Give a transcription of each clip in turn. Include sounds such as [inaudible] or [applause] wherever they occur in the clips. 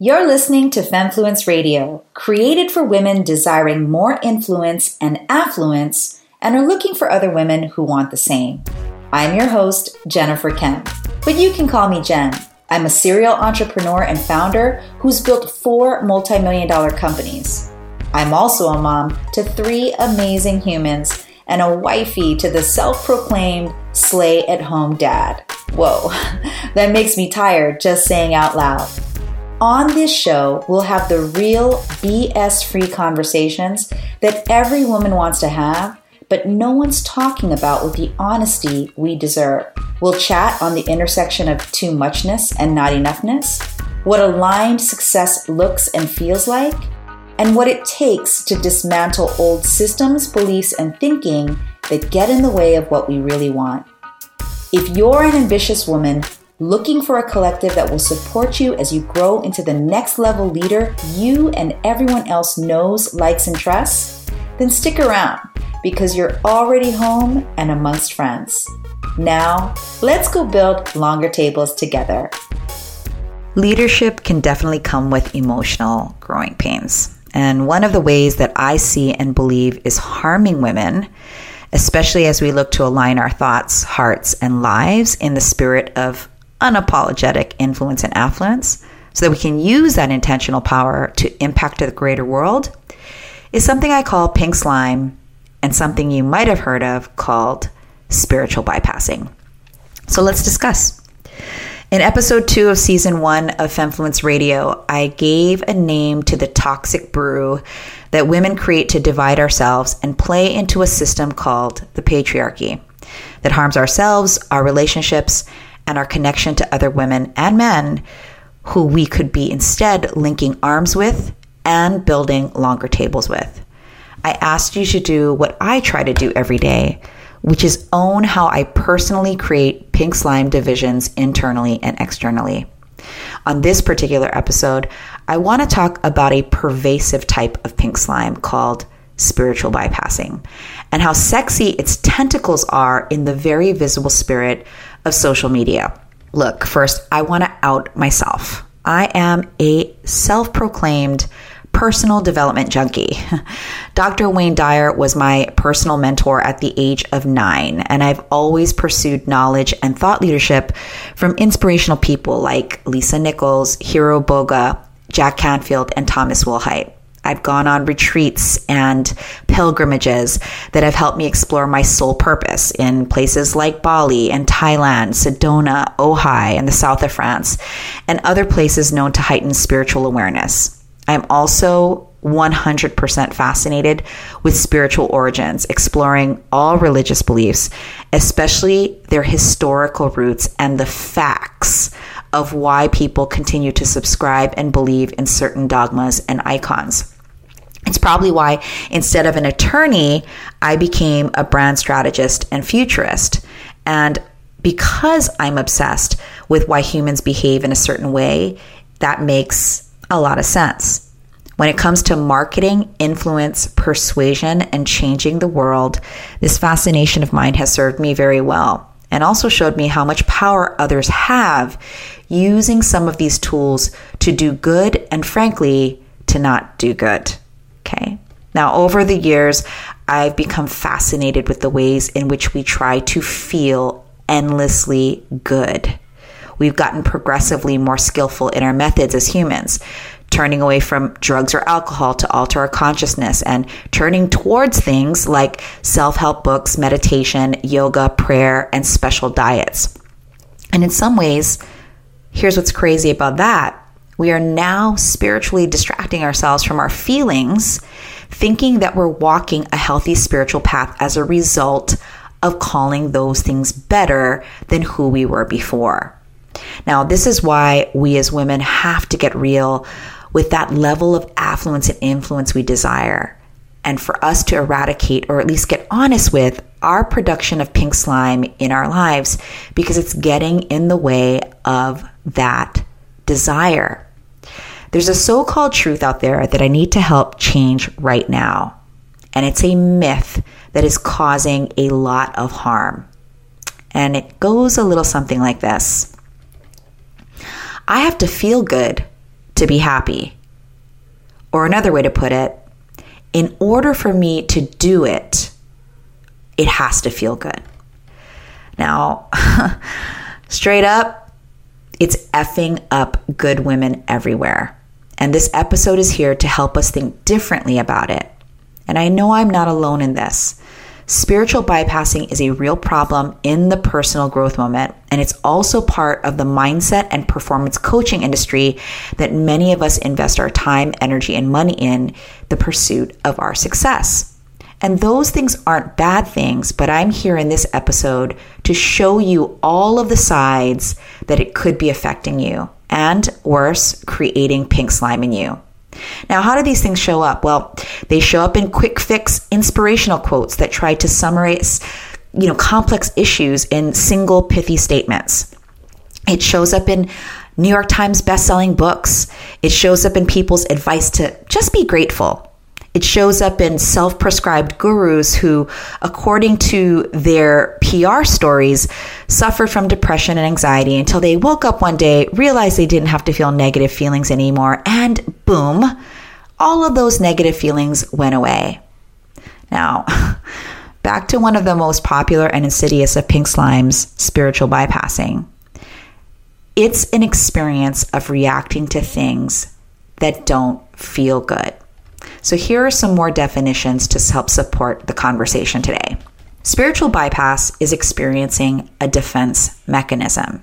You're listening to Femmefluence Radio, created for women desiring more influence and affluence and are looking for other women who want the same. I'm your host, Jennifer Kem, but you can call me Jen. I'm a serial entrepreneur and founder who's built four multi million dollar companies. I'm also a mom to three amazing humans and a wifey to the self proclaimed slay at home dad. Whoa, [laughs] that makes me tired just saying out loud. On this show, we'll have the real BS free conversations that every woman wants to have, but no one's talking about with the honesty we deserve. We'll chat on the intersection of too muchness and not enoughness, what aligned success looks and feels like, and what it takes to dismantle old systems, beliefs, and thinking that get in the way of what we really want. If you're an ambitious woman looking for a collective that will support you as you grow into the next level leader you and everyone else knows, likes, and trusts, then stick around because you're already home and amongst friends. Now, let's go build longer tables together. Leadership can definitely come with emotional growing pains. And one of the ways that I see and believe is harming women especially as we look to align our thoughts, hearts, and lives in the spirit of unapologetic influence and affluence so that we can use that intentional power to impact the greater world is something I call pink slime and something you might have heard of called spiritual bypassing. So let's discuss. In episode two of season one of Femmefluence Radio, I gave a name to the toxic brew that women create to divide ourselves and play into a system called the patriarchy that harms ourselves, our relationships, and our connection to other women and men who we could be instead linking arms with and building longer tables with. I asked you to do what I try to do every day, which is own how I personally create pink slime divisions internally and externally. On this particular episode, I want to talk about a pervasive type of pink slime called spiritual bypassing and how sexy its tentacles are in the very visible spirit of social media. Look, first, I want to out myself. I am a self proclaimed personal development junkie. [laughs] Dr. Wayne Dyer was my personal mentor at the age of nine, and I've always pursued knowledge and thought leadership from inspirational people like Lisa Nichols, Hiro Boga, Jack Canfield, and Thomas Wilhite. I've gone on retreats and pilgrimages that have helped me explore my soul purpose in places like Bali and Thailand, Sedona, Ojai, and the south of France, and other places known to heighten spiritual awareness. I'm also 100% fascinated with spiritual origins, exploring all religious beliefs, especially their historical roots and the facts of why people continue to subscribe and believe in certain dogmas and icons. It's probably why instead of an attorney, I became a brand strategist and futurist. And because I'm obsessed with why humans behave in a certain way, that makes a lot of sense. When it comes to marketing, influence, persuasion, and changing the world, this fascination of mine has served me very well and also showed me how much power others have using some of these tools to do good and, frankly, to not do good. Okay. Now, over the years, I've become fascinated with the ways in which we try to feel endlessly good. We've gotten progressively more skillful in our methods as humans, turning away from drugs or alcohol to alter our consciousness and turning towards things like self help books, meditation, yoga, prayer, and special diets. And in some ways, here's what's crazy about that we are now spiritually distracting ourselves from our feelings, thinking that we're walking a healthy spiritual path as a result of calling those things better than who we were before. Now, this is why we as women have to get real with that level of affluence and influence we desire. And for us to eradicate, or at least get honest with, our production of pink slime in our lives because it's getting in the way of that desire. There's a so called truth out there that I need to help change right now. And it's a myth that is causing a lot of harm. And it goes a little something like this I have to feel good to be happy. Or another way to put it, in order for me to do it, it has to feel good. Now, [laughs] straight up, it's effing up good women everywhere. And this episode is here to help us think differently about it. And I know I'm not alone in this. Spiritual bypassing is a real problem in the personal growth moment, and it's also part of the mindset and performance coaching industry that many of us invest our time, energy, and money in the pursuit of our success. And those things aren't bad things, but I'm here in this episode to show you all of the sides that it could be affecting you, and worse, creating pink slime in you. Now, how do these things show up? Well, they show up in quick fix inspirational quotes that try to summarize, you know, complex issues in single pithy statements. It shows up in New York Times best-selling books. It shows up in people's advice to just be grateful. It shows up in self prescribed gurus who, according to their PR stories, suffered from depression and anxiety until they woke up one day, realized they didn't have to feel negative feelings anymore, and boom, all of those negative feelings went away. Now, [laughs] back to one of the most popular and insidious of pink slimes spiritual bypassing. It's an experience of reacting to things that don't feel good. So, here are some more definitions to help support the conversation today. Spiritual bypass is experiencing a defense mechanism.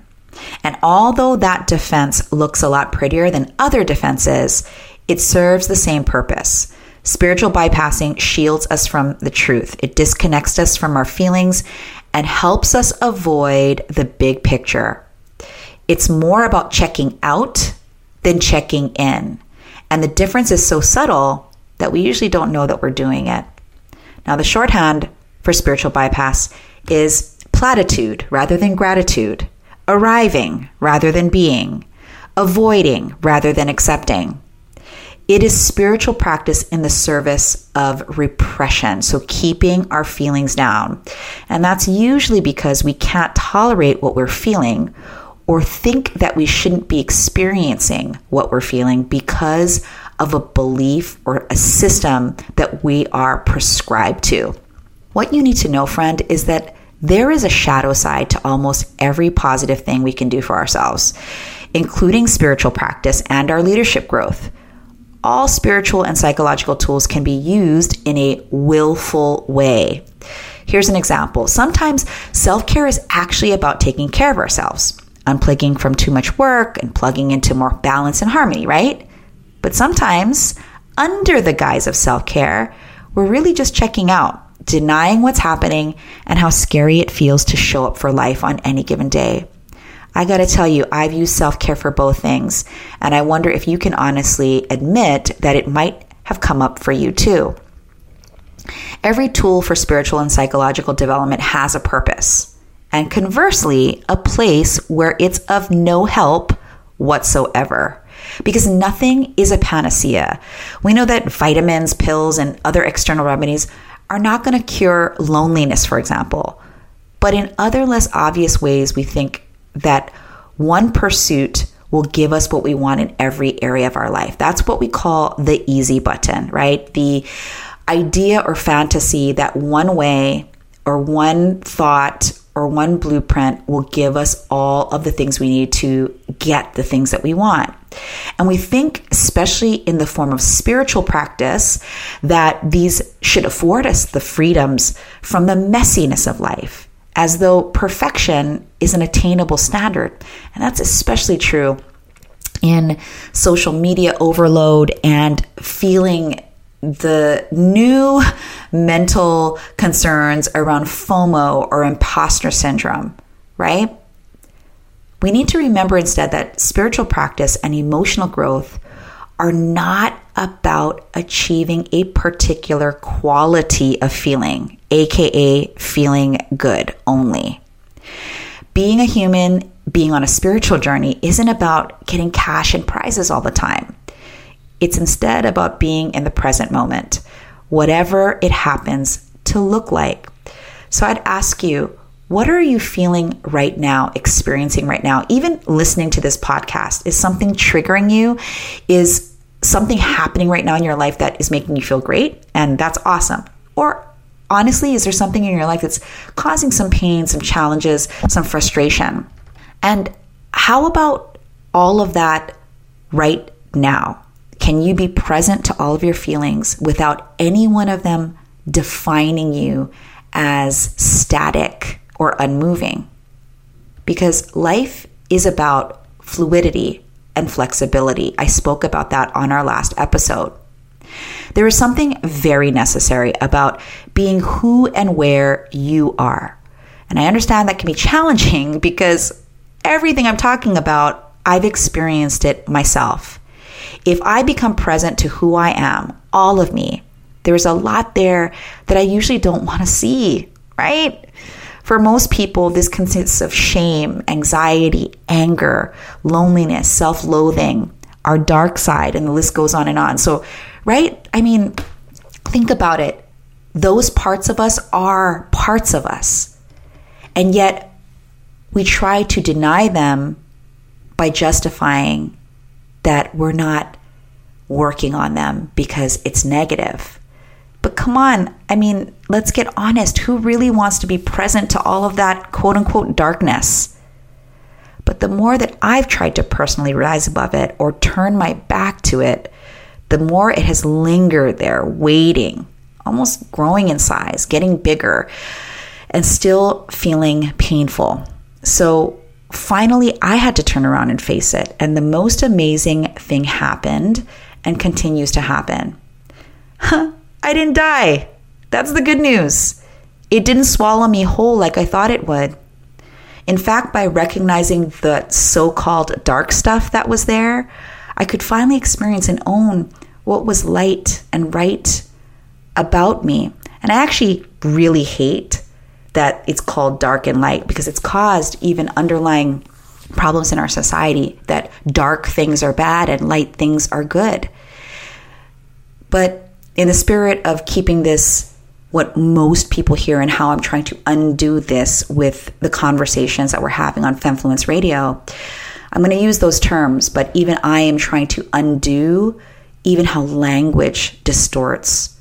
And although that defense looks a lot prettier than other defenses, it serves the same purpose. Spiritual bypassing shields us from the truth, it disconnects us from our feelings and helps us avoid the big picture. It's more about checking out than checking in. And the difference is so subtle that we usually don't know that we're doing it. Now, the shorthand for spiritual bypass is platitude rather than gratitude, arriving rather than being, avoiding rather than accepting. It is spiritual practice in the service of repression, so keeping our feelings down. And that's usually because we can't tolerate what we're feeling or think that we shouldn't be experiencing what we're feeling because of a belief or a system that we are prescribed to. What you need to know, friend, is that there is a shadow side to almost every positive thing we can do for ourselves, including spiritual practice and our leadership growth. All spiritual and psychological tools can be used in a willful way. Here's an example. Sometimes self care is actually about taking care of ourselves, unplugging from too much work and plugging into more balance and harmony, right? But sometimes, under the guise of self care, we're really just checking out, denying what's happening and how scary it feels to show up for life on any given day. I gotta tell you, I've used self care for both things, and I wonder if you can honestly admit that it might have come up for you too. Every tool for spiritual and psychological development has a purpose, and conversely, a place where it's of no help whatsoever because nothing is a panacea. We know that vitamins, pills, and other external remedies are not going to cure loneliness, for example. But in other less obvious ways, we think that one pursuit will give us what we want in every area of our life. That's what we call the easy button, right? The idea or fantasy that one way or one thought or one blueprint will give us all of the things we need to get the things that we want. And we think, especially in the form of spiritual practice, that these should afford us the freedoms from the messiness of life, as though perfection is an attainable standard. And that's especially true in social media overload and feeling the new mental concerns around FOMO or imposter syndrome, right? We need to remember instead that spiritual practice and emotional growth are not about achieving a particular quality of feeling, aka feeling good only. Being a human, being on a spiritual journey, isn't about getting cash and prizes all the time. It's instead about being in the present moment, whatever it happens to look like. So I'd ask you, what are you feeling right now, experiencing right now? Even listening to this podcast, is something triggering you? Is something happening right now in your life that is making you feel great? And that's awesome. Or honestly, is there something in your life that's causing some pain, some challenges, some frustration? And how about all of that right now? Can you be present to all of your feelings without any one of them defining you as static or unmoving? Because life is about fluidity and flexibility. I spoke about that on our last episode. There is something very necessary about being who and where you are. And I understand that can be challenging [laughs] because everything I'm talking about, I've experienced it myself. If I become present to who I am, all of me, there's a lot there that I usually don't want to see, right? For most people, this consists of shame, anxiety, anger, loneliness, self loathing, our dark side, and the list goes on and on. So, right? I mean, think about it. Those parts of us are parts of us. And yet, we try to deny them by justifying that we're not working on them because it's negative. But come on, I mean, let's get honest. Who really wants to be present to all of that quote unquote darkness? But the more that I've tried to personally rise above it or turn my back to it, the more it has lingered there, waiting, almost growing in size, getting bigger, and still feeling painful. So finally, I had to turn around and face it. And the most amazing thing happened and continues to happen. Huh, I didn't die. That's the good news. It didn't swallow me whole like I thought it would. In fact, by recognizing the so called dark stuff that was there, I could finally experience and own what was light and right about me. And I actually really hate that it's called dark and light because it's caused even underlying problems in our society that dark things are bad and light things are good. But in the spirit of keeping this what most people hear and how I'm trying to undo this with the conversations that we're having on Femmefluence Radio, I'm going to use those terms, but even I am trying to undo even how language distorts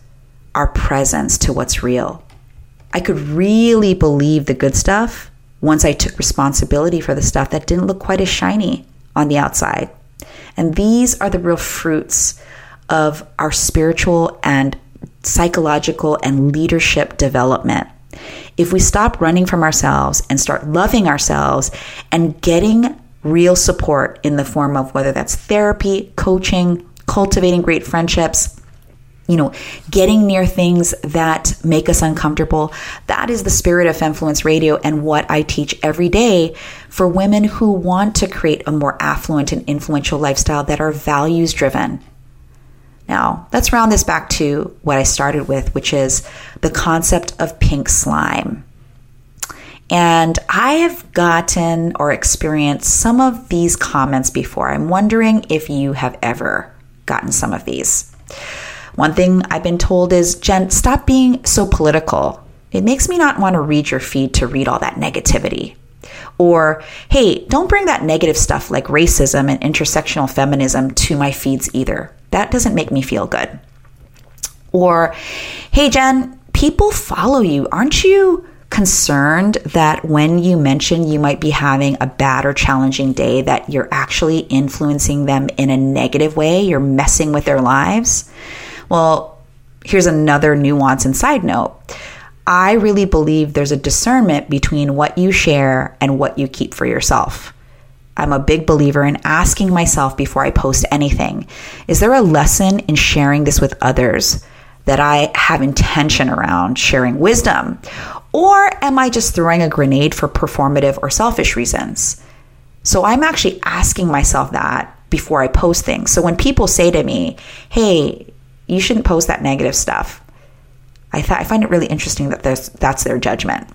our presence to what's real. I could really believe the good stuff once I took responsibility for the stuff that didn't look quite as shiny on the outside. And these are the real fruits of our spiritual and psychological and leadership development. If we stop running from ourselves and start loving ourselves and getting real support in the form of whether that's therapy, coaching, cultivating great friendships, you know, getting near things that make us uncomfortable. That is the spirit of Femmefluence Radio and what I teach every day for women who want to create a more affluent and influential lifestyle that are values driven. Now, let's round this back to what I started with, which is the concept of pink slime. And I have gotten or experienced some of these comments before. I'm wondering if you have ever gotten some of these. One thing I've been told is, Jen, stop being so political. It makes me not want to read your feed to read all that negativity. Or, hey, don't bring that negative stuff like racism and intersectional feminism to my feeds either. That doesn't make me feel good. Or, hey, Jen, people follow you. Aren't you concerned that when you mention you might be having a bad or challenging day, that you're actually influencing them in a negative way? You're messing with their lives? Well, here's another nuance and side note. I really believe there's a discernment between what you share and what you keep for yourself. I'm a big believer in asking myself before I post anything is there a lesson in sharing this with others that I have intention around sharing wisdom? Or am I just throwing a grenade for performative or selfish reasons? So I'm actually asking myself that before I post things. So when people say to me, hey, you shouldn't post that negative stuff. I, th- I find it really interesting that that's their judgment.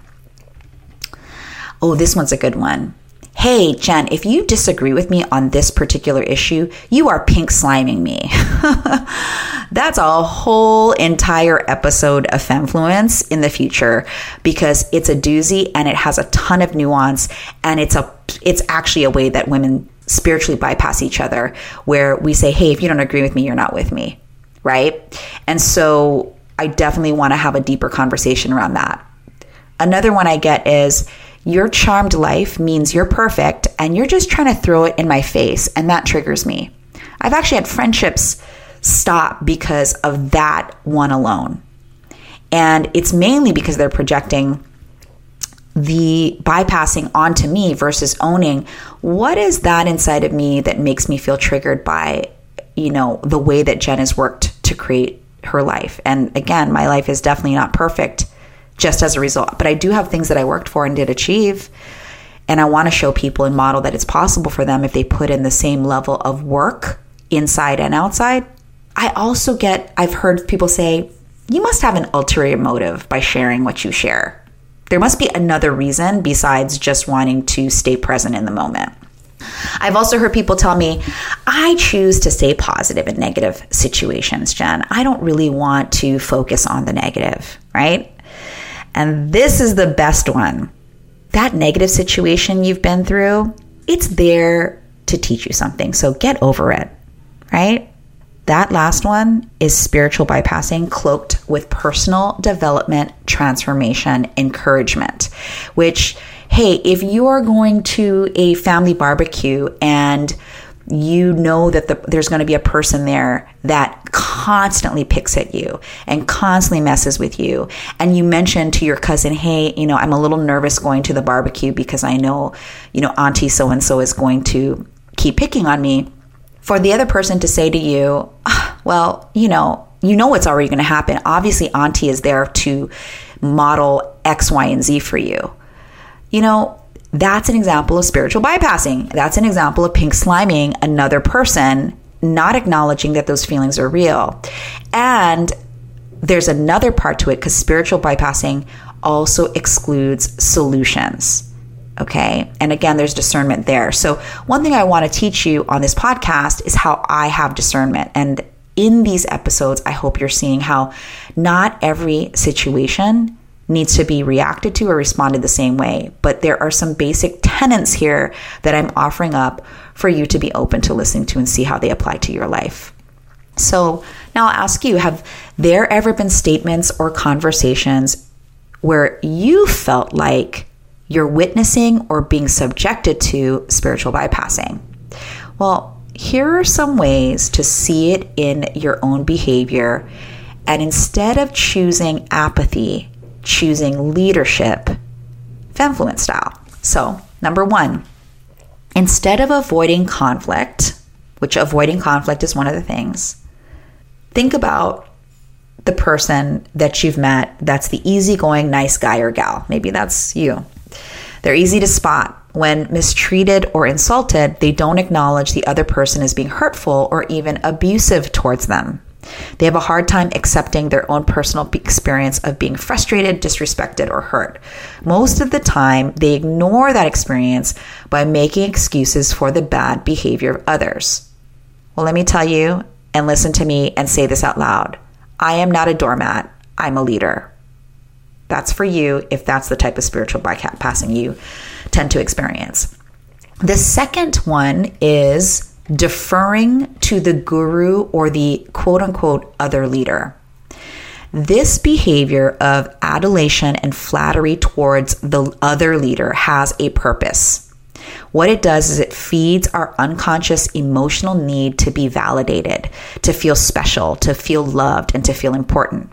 Oh, this one's a good one. Hey, Jen, if you disagree with me on this particular issue, you are pink sliming me. [laughs] That's a whole entire episode of Femmefluence in the future because it's a doozy and it has a ton of nuance and it's a it's actually a way that women spiritually bypass each other where we say, "Hey, if you don't agree with me, you're not with me." Right? And so I definitely want to have a deeper conversation around that. Another one I get is your charmed life means you're perfect and you're just trying to throw it in my face, and that triggers me. I've actually had friendships stop because of that one alone. And it's mainly because they're projecting the bypassing onto me versus owning what is that inside of me that makes me feel triggered by, you know, the way that Jen has worked to create her life. And again, my life is definitely not perfect just as a result. But I do have things that I worked for and did achieve. And I want to show people and model that it's possible for them if they put in the same level of work inside and outside. I also get, I've heard people say, you must have an ulterior motive by sharing what you share. There must be another reason besides just wanting to stay present in the moment. I've also heard people tell me, I choose to stay positive in negative situations, Jen. I don't really want to focus on the negative, right? And this is the best one. That negative situation you've been through, it's there to teach you something. So get over it, right? That last one is spiritual bypassing cloaked with personal development, transformation, encouragement, which, hey, if you are going to a family barbecue and you know that the, there's going to be a person there that constantly picks at you and constantly messes with you. And you mention to your cousin, hey, you know, I'm a little nervous going to the barbecue because I know, you know, Auntie so and so is going to keep picking on me. For the other person to say to you, ah, well, you know, you know what's already going to happen. Obviously, Auntie is there to model X, Y, and Z for you. You know, that's an example of spiritual bypassing. That's an example of pink sliming another person, not acknowledging that those feelings are real. And there's another part to it because spiritual bypassing also excludes solutions. Okay. And again, there's discernment there. So, one thing I want to teach you on this podcast is how I have discernment. And in these episodes, I hope you're seeing how not every situation needs to be reacted to or responded the same way. But there are some basic tenets here that I'm offering up for you to be open to listening to and see how they apply to your life. So now I'll ask you have there ever been statements or conversations where you felt like you're witnessing or being subjected to spiritual bypassing? Well, here are some ways to see it in your own behavior. And instead of choosing apathy choosing leadership, Femmefluence style. So, number one, instead of avoiding conflict, which avoiding conflict is one of the things, think about the person that you've met that's the easygoing, nice guy or gal. Maybe that's you. They're easy to spot. When mistreated or insulted, they don't acknowledge the other person as being hurtful or even abusive towards them. They have a hard time accepting their own personal experience of being frustrated, disrespected, or hurt. Most of the time, they ignore that experience by making excuses for the bad behavior of others. Well, let me tell you and listen to me and say this out loud I am not a doormat, I'm a leader. That's for you if that's the type of spiritual bypassing you tend to experience. The second one is deferring to the guru or the quote unquote other leader. This behavior of adulation and flattery towards the other leader has a purpose. What it does is it feeds our unconscious emotional need to be validated, to feel special, to feel loved, and to feel important.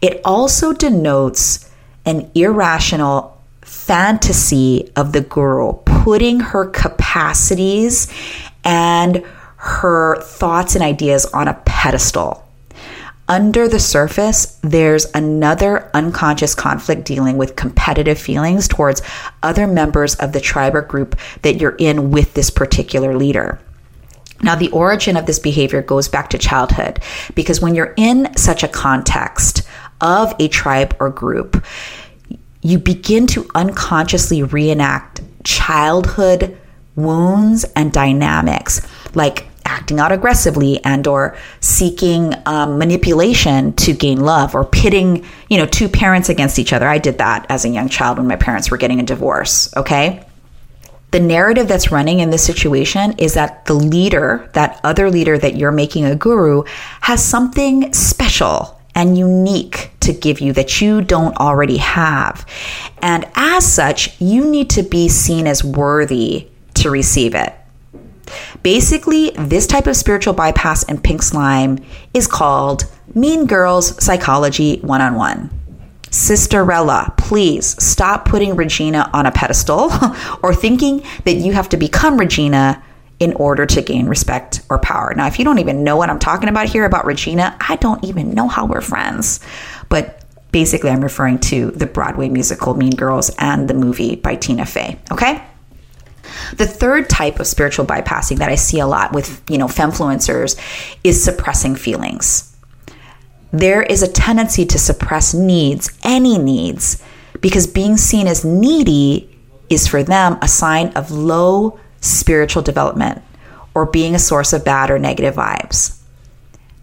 It also denotes an irrational fantasy of the guru putting her capacities and her thoughts and ideas on a pedestal. Under the surface, there's another unconscious conflict dealing with competitive feelings towards other members of the tribe or group that you're in with this particular leader. Now, the origin of this behavior goes back to childhood because when you're in such a context of a tribe or group, you begin to unconsciously reenact childhood wounds and dynamics, like acting out aggressively and or seeking um, manipulation to gain love or pitting you know two parents against each other. I did that as a young child when my parents were getting a divorce okay? The narrative that's running in this situation is that the leader, that other leader that you're making a guru, has something special and unique to give you that you don't already have. And as such, you need to be seen as worthy to receive it. Basically, this type of spiritual bypass in pink slime is called Mean Girls Psychology One on One. Sisterella, please stop putting Regina on a pedestal [laughs] or thinking that you have to become Regina in order to gain respect or power. Now, if you don't even know what I'm talking about here about Regina, I don't even know how we're friends. But basically, I'm referring to the Broadway musical Mean Girls and the movie by Tina Fey, okay? The third type of spiritual bypassing that I see a lot with, you know, femmefluencers is suppressing feelings there is a tendency to suppress needs, any needs, because being seen as needy is for them a sign of low spiritual development or being a source of bad or negative vibes.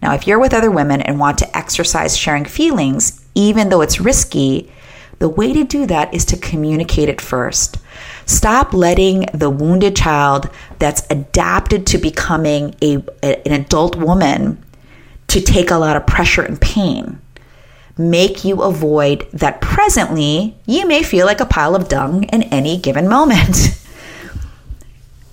Now, if you're with other women and want to exercise sharing feelings, even though it's risky, the way to do that is to communicate it first. Stop letting the wounded child that's adapted to becoming a, an adult woman to take a lot of pressure and pain make you avoid that presently you may feel like a pile of dung in any given moment. [laughs]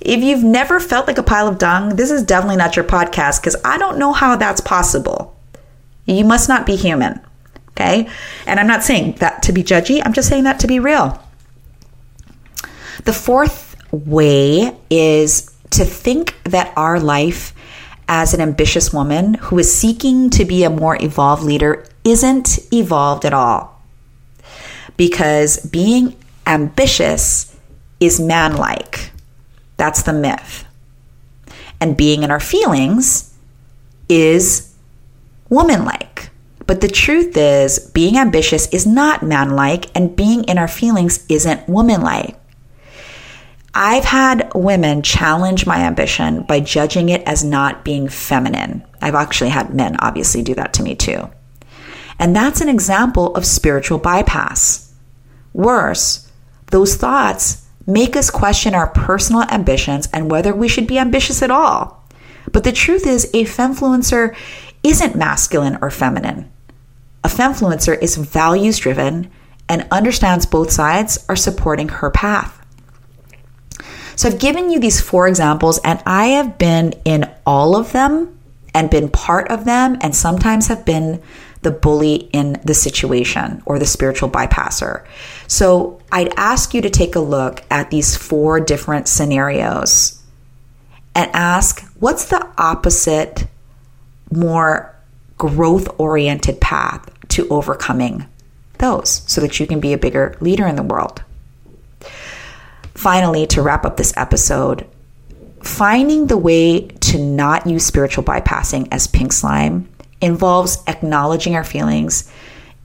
if you've never felt like a pile of dung, this is definitely not your podcast because I don't know how that's possible. You must not be human. Okay. And I'm not saying that to be judgy, I'm just saying that to be real. The fourth way is to think that our life as an ambitious woman who is seeking to be a more evolved leader isn't evolved at all. Because being ambitious is manlike. That's the myth. And being in our feelings is womanlike. But the truth is, being ambitious is not manlike, and being in our feelings isn't womanlike. I've had women challenge my ambition by judging it as not being feminine. I've actually had men obviously do that to me too. And that's an example of spiritual bypass. Worse, those thoughts make us question our personal ambitions and whether we should be ambitious at all. But the truth is, a femmefluencer isn't masculine or feminine. A femmefluencer is values driven and understands both sides are supporting her path. So I've given you these four examples, and I have been in all of them and been part of them, and sometimes have been the bully in the situation or the spiritual bypasser. So I'd ask you to take a look at these four different scenarios and ask what's the opposite, more growth oriented path to overcoming those so that you can be a bigger leader in the world. Finally, to wrap up this episode, finding the way to not use spiritual bypassing as pink slime involves acknowledging our feelings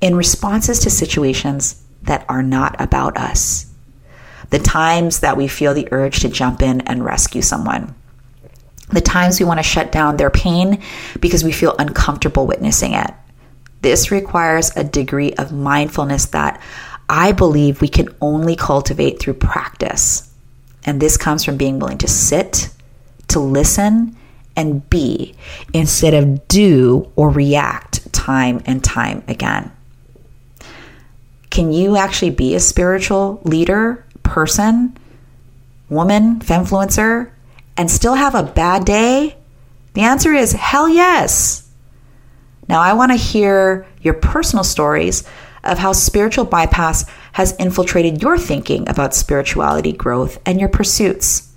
in responses to situations that are not about us. The times that we feel the urge to jump in and rescue someone. The times we want to shut down their pain because we feel uncomfortable witnessing it. This requires a degree of mindfulness that I believe we can only cultivate through practice. And this comes from being willing to sit, to listen, and be instead of do or react time and time again. Can you actually be a spiritual leader, person, woman, femmefluencer, and still have a bad day? The answer is hell yes. Now, I want to hear your personal stories of how spiritual bypass has infiltrated your thinking about spirituality growth and your pursuits.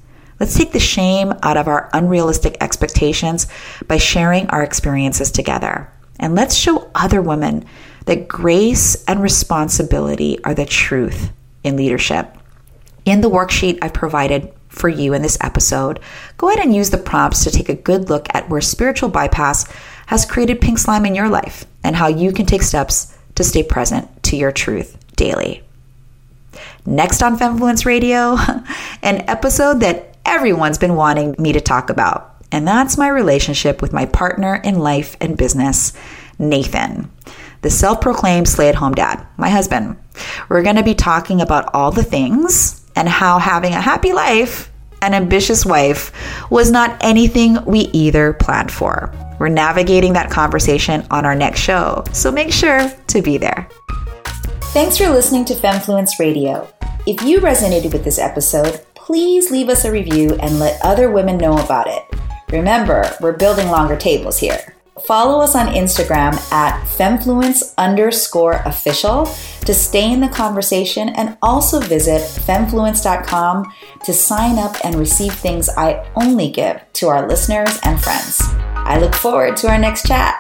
Let's take the shame out of our unrealistic expectations by sharing our experiences together. And let's show other women that grace and responsibility are the truth in leadership. In the worksheet I've provided for you in this episode, go ahead and use the prompts to take a good look at where spiritual bypass has created pink slime in your life and how you can take steps to stay present to your truth daily. Next on Femmefluence Radio, [laughs] an episode that everyone's been wanting me to talk about, and that's my relationship with my partner in life and business, Nathan, the self proclaimed stay at home dad, my husband. We're going to be talking about all the things and how having a happy life an ambitious wife was not anything we either planned for. We're navigating that conversation on our next show, so make sure to be there. Thanks for listening to Femmefluence Radio. If you resonated with this episode, please leave us a review and let other women know about it. Remember, we're building longer tables here. Follow us on Instagram at femmefluence underscore official to stay in the conversation and also visit femmefluence.com to sign up and receive things I only give to our listeners and friends. I look forward to our next chat.